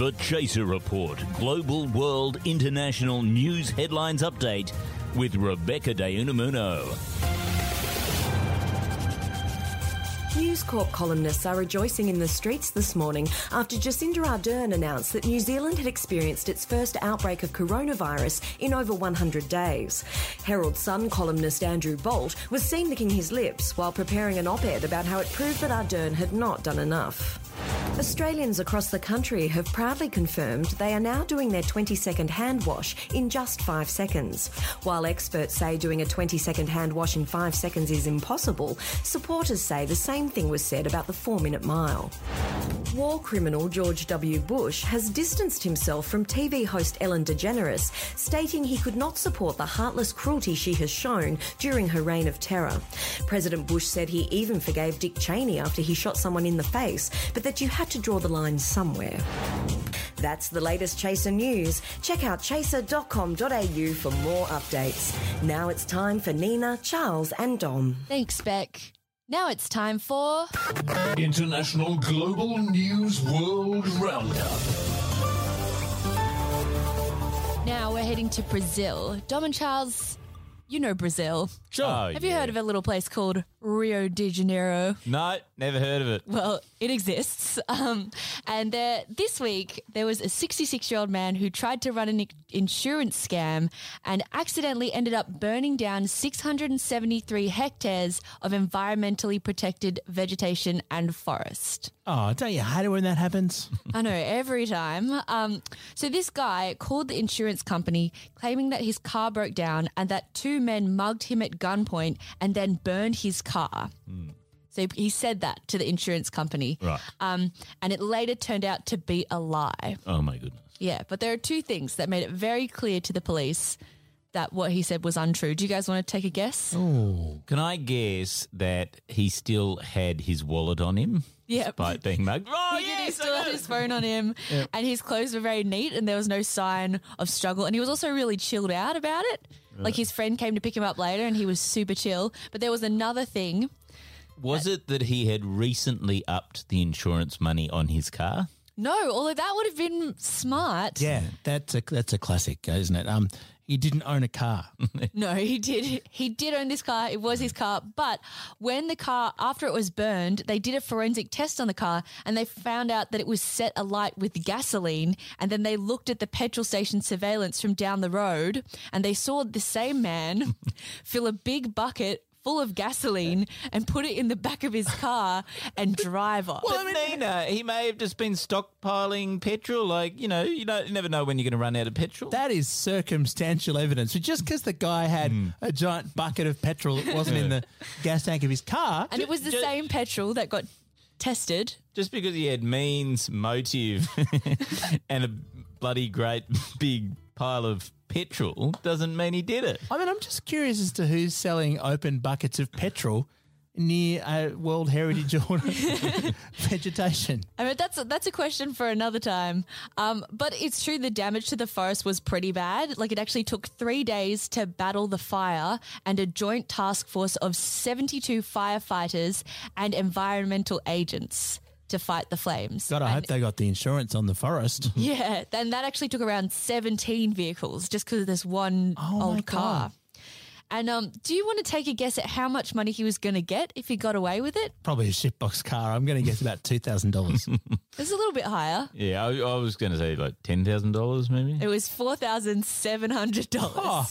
The Chaser Report Global World International News Headlines Update with Rebecca De Unamuno. News Corp columnists are rejoicing in the streets this morning after Jacinda Ardern announced that New Zealand had experienced its first outbreak of coronavirus in over 100 days. Herald Sun columnist Andrew Bolt was seen licking his lips while preparing an op ed about how it proved that Ardern had not done enough. Australians across the country have proudly confirmed they are now doing their 20 second hand wash in just five seconds. While experts say doing a 20 second hand wash in five seconds is impossible, supporters say the same thing was said about the four minute mile. War criminal George W. Bush has distanced himself from TV host Ellen DeGeneres, stating he could not support the heartless cruelty she has shown during her reign of terror. President Bush said he even forgave Dick Cheney after he shot someone in the face, but that you had to draw the line somewhere. That's the latest Chaser news. Check out chaser.com.au for more updates. Now it's time for Nina, Charles, and Dom. Thanks, Beck. Now it's time for. International Global News World Roundup. Now we're heading to Brazil. Dom and Charles, you know Brazil. Sure. Oh, Have you yeah. heard of a little place called Rio de Janeiro? No, never heard of it. Well, it exists. Um, and uh, this week, there was a 66 year old man who tried to run an insurance scam and accidentally ended up burning down 673 hectares of environmentally protected vegetation and forest. Oh, don't you hate it when that happens? I know, every time. Um, so this guy called the insurance company claiming that his car broke down and that two men mugged him at gunpoint and then burned his car. So he said that to the insurance company. Right. Um, and it later turned out to be a lie. Oh, my goodness. Yeah, but there are two things that made it very clear to the police that what he said was untrue. Do you guys want to take a guess? Can I guess that he still had his wallet on him? Yeah. Despite being mugged? Oh, he did. He still had his phone on him, and his clothes were very neat, and there was no sign of struggle. And he was also really chilled out about it. Like his friend came to pick him up later, and he was super chill. But there was another thing. Was it that he had recently upped the insurance money on his car? No, although that would have been smart. Yeah, that's a that's a classic, isn't it? Um, he didn't own a car. No, he did. He did own this car. It was his car. But when the car, after it was burned, they did a forensic test on the car and they found out that it was set alight with gasoline. And then they looked at the petrol station surveillance from down the road and they saw the same man fill a big bucket full of gasoline and put it in the back of his car and drive off. Well, I Nina, he may have just been stockpiling petrol. Like, you know, you, don't, you never know when you're going to run out of petrol. That is circumstantial evidence. So just because the guy had hmm. a giant bucket of petrol that wasn't in the gas tank of his car, and it was the Ju- same petrol that got tested. just because he had means, motive, and a bloody great big pile of petrol doesn't mean he did it. I mean, I'm just curious as to who's selling open buckets of petrol near a World Heritage Order vegetation. I mean, that's a, that's a question for another time. Um, but it's true the damage to the forest was pretty bad. Like it actually took three days to battle the fire, and a joint task force of seventy-two firefighters and environmental agents to fight the flames. God, I And- hope they got the insurance on the forest. Yeah, and that actually took around seventeen vehicles just because of this one Oh old car. God. And um, do you want to take a guess at how much money he was going to get if he got away with it? Probably a shitbox car. I'm going to guess about $2,000. It's a little bit higher. Yeah, I, I was going to say like $10,000 maybe. It was four thousand seven hundred dollars. Oh.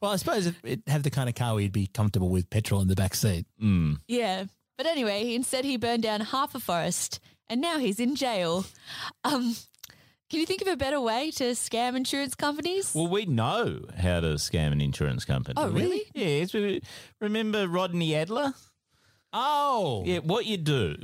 well, I suppose if it have the kind of car where you'd be comfortable with petrol in the back seat. Yeah. But anyway, instead he burned down half a forest and now he's in jail. Um, can you think of a better way to scam insurance companies? Well, we know how to scam an insurance company. Oh, really? Yes. we- Remember Rodney Adler? Oh, Yeah, what you do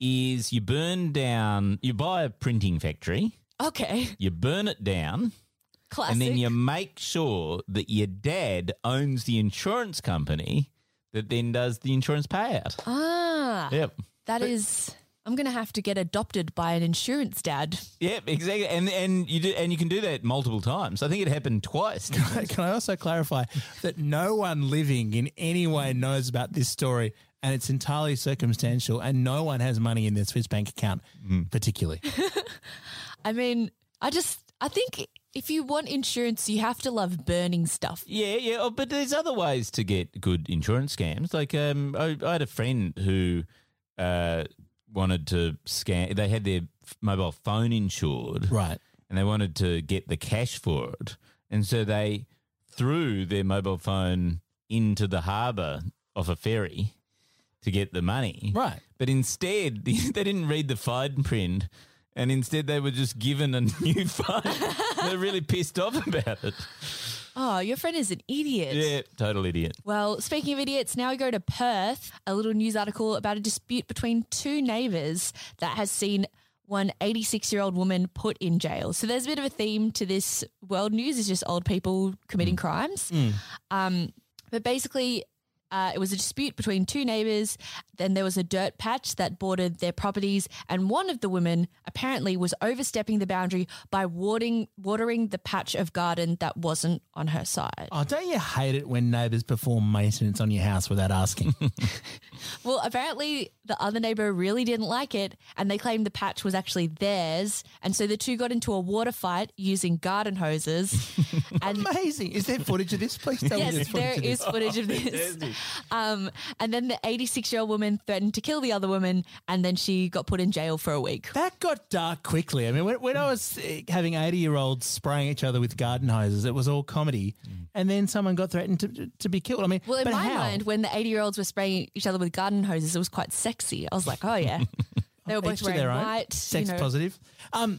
is you burn down, you buy a printing factory, Okay. you burn it down, Classic. and then you make sure that your dad owns the insurance company that then does the insurance payout. ah, Yep. that is. I'm going to have to get adopted by an insurance dad. Yep, exactly. And and you do and you can do that multiple times. I think it happened twice. Can I also clarify that no one living in any way knows about this story and it's entirely circumstantial and no one has money in their Swiss bank account, particularly? I mean, I just, I think if you want insurance, you have to love burning stuff. Yeah, yeah. Oh, but there's other ways to get good insurance scams. Like, um, I, I had a friend who uh, wanted to scam. They had their mobile phone insured, right. and they wanted to get the cash for it, and so they threw their mobile phone into the harbour off a ferry to get the money. Right. But instead, they didn't read the fine print. And instead, they were just given a new phone. They're really pissed off about it. Oh, your friend is an idiot. Yeah, total idiot. Well, speaking of idiots, now we go to Perth. A little news article about a dispute between two neighbours that has seen one 86 year old woman put in jail. So there's a bit of a theme to this world news is just old people committing crimes. Um, but basically, uh, it was a dispute between two neighbours. Then there was a dirt patch that bordered their properties, and one of the women apparently was overstepping the boundary by watering watering the patch of garden that wasn't on her side. Oh, don't you hate it when neighbours perform maintenance on your house without asking? Well, apparently the other neighbor really didn't like it and they claimed the patch was actually theirs. And so the two got into a water fight using garden hoses. and Amazing. Is there footage of this? Please tell me yes, there's footage there of this. footage of this. Um, and then the 86 year old woman threatened to kill the other woman and then she got put in jail for a week. That got dark quickly. I mean, when, when I was uh, having 80 year olds spraying each other with garden hoses, it was all comedy. And then someone got threatened to, to be killed. I mean, Well, in but my how? mind, when the 80 year olds were spraying each other with garden hoses, it was quite sexy. I was like, oh, yeah. They were both Each to wearing their own. white. sex you know. positive. Um,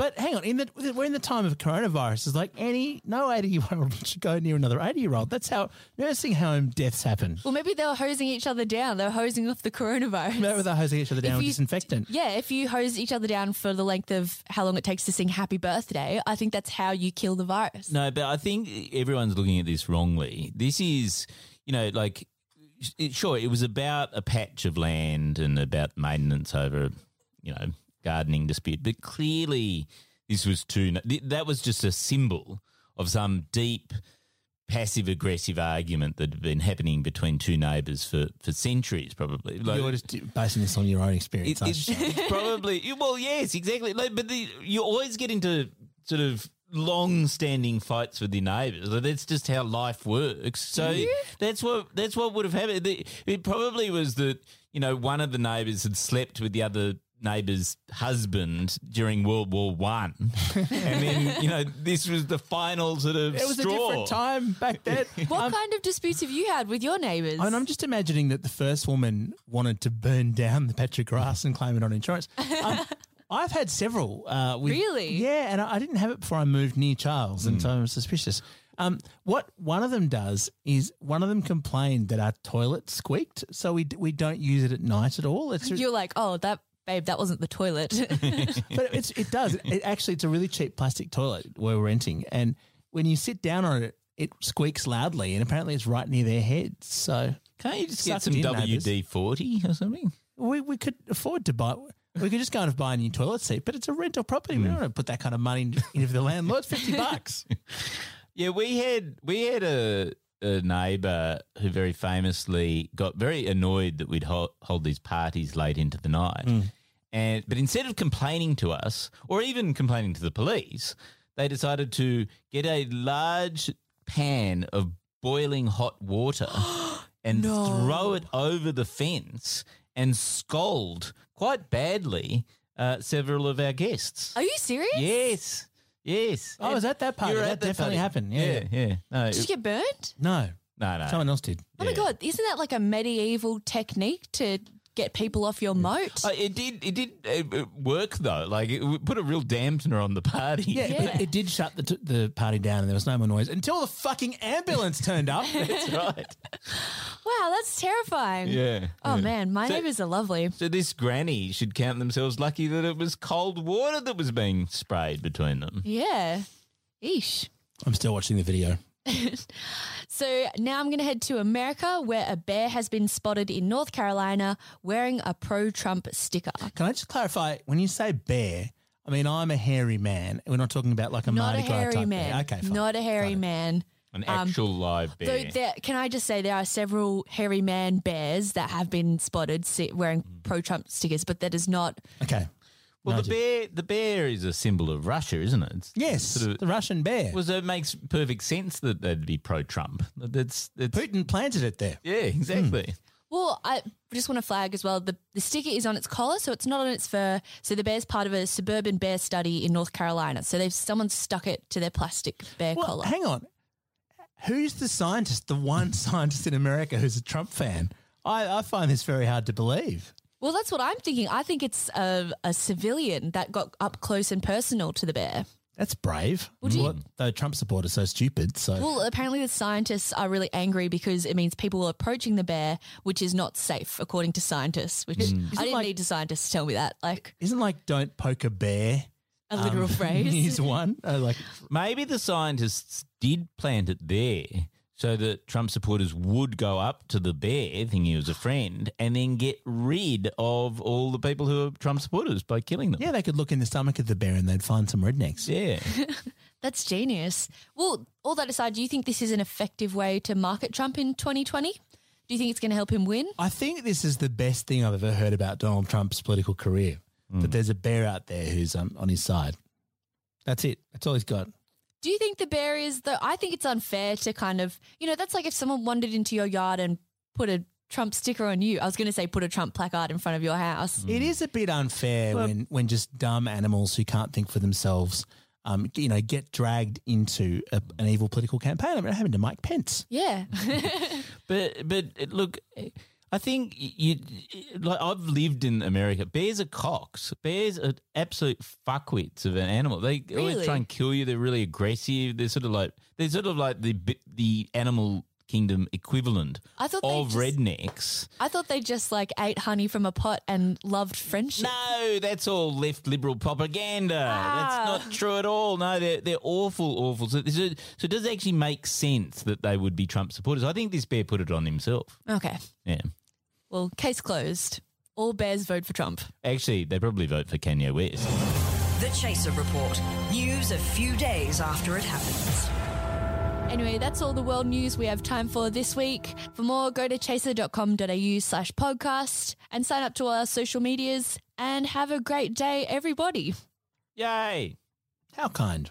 but hang on, in the we're in the time of coronavirus. It's like any no eighty year old should go near another eighty year old. That's how nursing home deaths happen. Well, maybe they were hosing each other down. They were hosing off the coronavirus. Remember they're hosing each other down If with you- disinfectant. Yeah, if you hose each other down for the length of how long it takes to sing happy birthday, I think that's how you kill the virus. No, but I think everyone's looking at this wrongly. This is, you know, like, sure, it was about a patch of land and about maintenance over, you know, gardening dispute, but clearly this was too, that was just a symbol of some deep passive aggressive argument that had been happening between two neighbours for, for centuries, probably. Like- You're just basing this on your own experience. it, aren't it's, you? it's probably well, yes, exactly. Like, but the, you always get into sort of long-standing fights with your neighbours. Like, that's just how life works. So that's what that's what would have happened. It probably was that you know one of the neighbours had slept with the other neighbour's husband during World War One, and then you know this was the final sort of It was straw. a different time back then. What kind of disputes have you had with your neighbours? And I'm just imagining that the first woman wanted to burn down the patch of grass and claim it on insurance. Um, I've had several. Uh, with, Really? Yeah, and I, I didn't have it before I moved near Charles, and so I'm suspicious. Um, what one of them does is one of them complained that our toilet squeaked, so we d- we don't use it at night at all. It's You're like, oh, that babe, that wasn't the toilet. but it's, it does. It, actually, it's a really cheap plastic toilet we're renting, and when you sit down on it, it squeaks loudly, and apparently it's right near their heads. So Can't you just get some it in, neighbours. WD forty or something? we, we could afford to buy. We could just go and buy a new toilet seat, but it's a rental property. We hmm. don't want to put that kind of money in- into the landlord. It's fifty bucks. Yeah, we had we had a, a neighbour who very famously got very annoyed that we'd hold, hold these parties late into the night, hmm. And but instead of complaining to us or even complaining to the police, they decided to get a large pan of boiling hot water and throw it over the fence and scold quite badly uh, several of our guests. Are you serious? Yes. Yes. Oh, is that that party? You were That at definitely happened, yeah. yeah, yeah. No, Did you get burned? No, no, no. someone else did. Oh my god, isn't that like a medieval technique to get people off your moat. Uh, it did. It did uh, work though. Like it w- put a real dampener on the party. Yeah, Yeah. It, it did shut the, t- the party down and there was no more noise until the fucking ambulance turned up. that's right. Wow, that's terrifying. Yeah. Oh yeah. man, my So- neighbors are lovely. So this granny should count themselves lucky that it was cold water that was being sprayed between them. Yeah. Eesh. I'm still watching the video. So now I'm going to head to America where a bear has been spotted in North Carolina wearing a pro Trump sticker. Can I just clarify? When you say bear, I mean I'm a hairy man. We're not talking about like a Not a Mardi Gras hairy type man. bear. Okay, fine. Not a hairy Got it. man. An Um, actual live Though bear. there, can I just say there are several hairy man bears that have been spotted wearing pro Trump stickers, but that is not. Okay. Well, the bear, the bear is a symbol of Russia, isn't it? It's Yes, sort of- the Russian bear. well, so it makes perfect sense that they'd be pro-Trump. That's, that's Putin planted it there. yeah, hmm. exactly. Well, I just want to flag as well the, the sticker is on its collar, so it's not on its fur. So the bear's part of a suburban bear study in North Carolina. So they've someone stuck it to their plastic bear Well, collar. hang on. Who's the scientist, the one scientist in America who's a Trump fan? I, I find this very hard to believe. Well, that's what I'm thinking. I think it's a, a civilian that got up close and personal to the bear. That's brave. Would you- Well, though Trump supporters are so stupid. So Well, apparently the scientists are really angry because it means people are approaching the bear, which is not safe, according to scientists. Which I didn't like- need to scientists to tell me that. Like isn't like don't poke a bear a literal um, phrase. Use one. Uh, like Maybe the scientists did plant it there so that Trump supporters would go up to the bear, thinking he was a friend, and then get rid of all the people who are Trump supporters by killing them. yeah, they could look in the stomach of the bear and they'd find some rednecks. Yeah. That's genius. Well, all that aside, do you think this is an effective way to market Trump in 2020? Do you think it's going to help him win? I think this is the best thing I've ever heard about Donald Trump's political career. That there's a bear out there who's um, on his side. That's it. That's all he's got. Do you think the bear is though? I think it's unfair to kind of, you know, that's like if someone wandered into your yard and put a Trump sticker on you. I was going to say put a Trump placard in front of your house. It is a bit unfair when, when just dumb animals who can't think for themselves, um, you know, get dragged into a, an evil political campaign. I mean, it happened to Mike Pence. Yeah. But but look, I think you like I've lived in America. Bears are cocks. Bears are absolute fuckwits of an animal. They always try and kill you. They're really aggressive. They're sort of like they're sort of like the the animal kingdom equivalent I thought of just- rednecks. I thought they just like ate honey from a pot and loved friendship. No, that's all left liberal propaganda. Ah. That's not true at all. No, they're they're awful, awful. So, so, so does actually make sense that they would be Trump supporters? I think this bear put it on himself. Okay. Yeah. Well, case closed. All bears vote for Trump. Actually, they probably vote for Kanye West. The Chaser Report. News a few days after it happens. Anyway, that's all the world news we have time for this week. For more, go to chaser.com.au slash podcast and sign up to all our social medias and have a great day, everybody. Yay! How kind.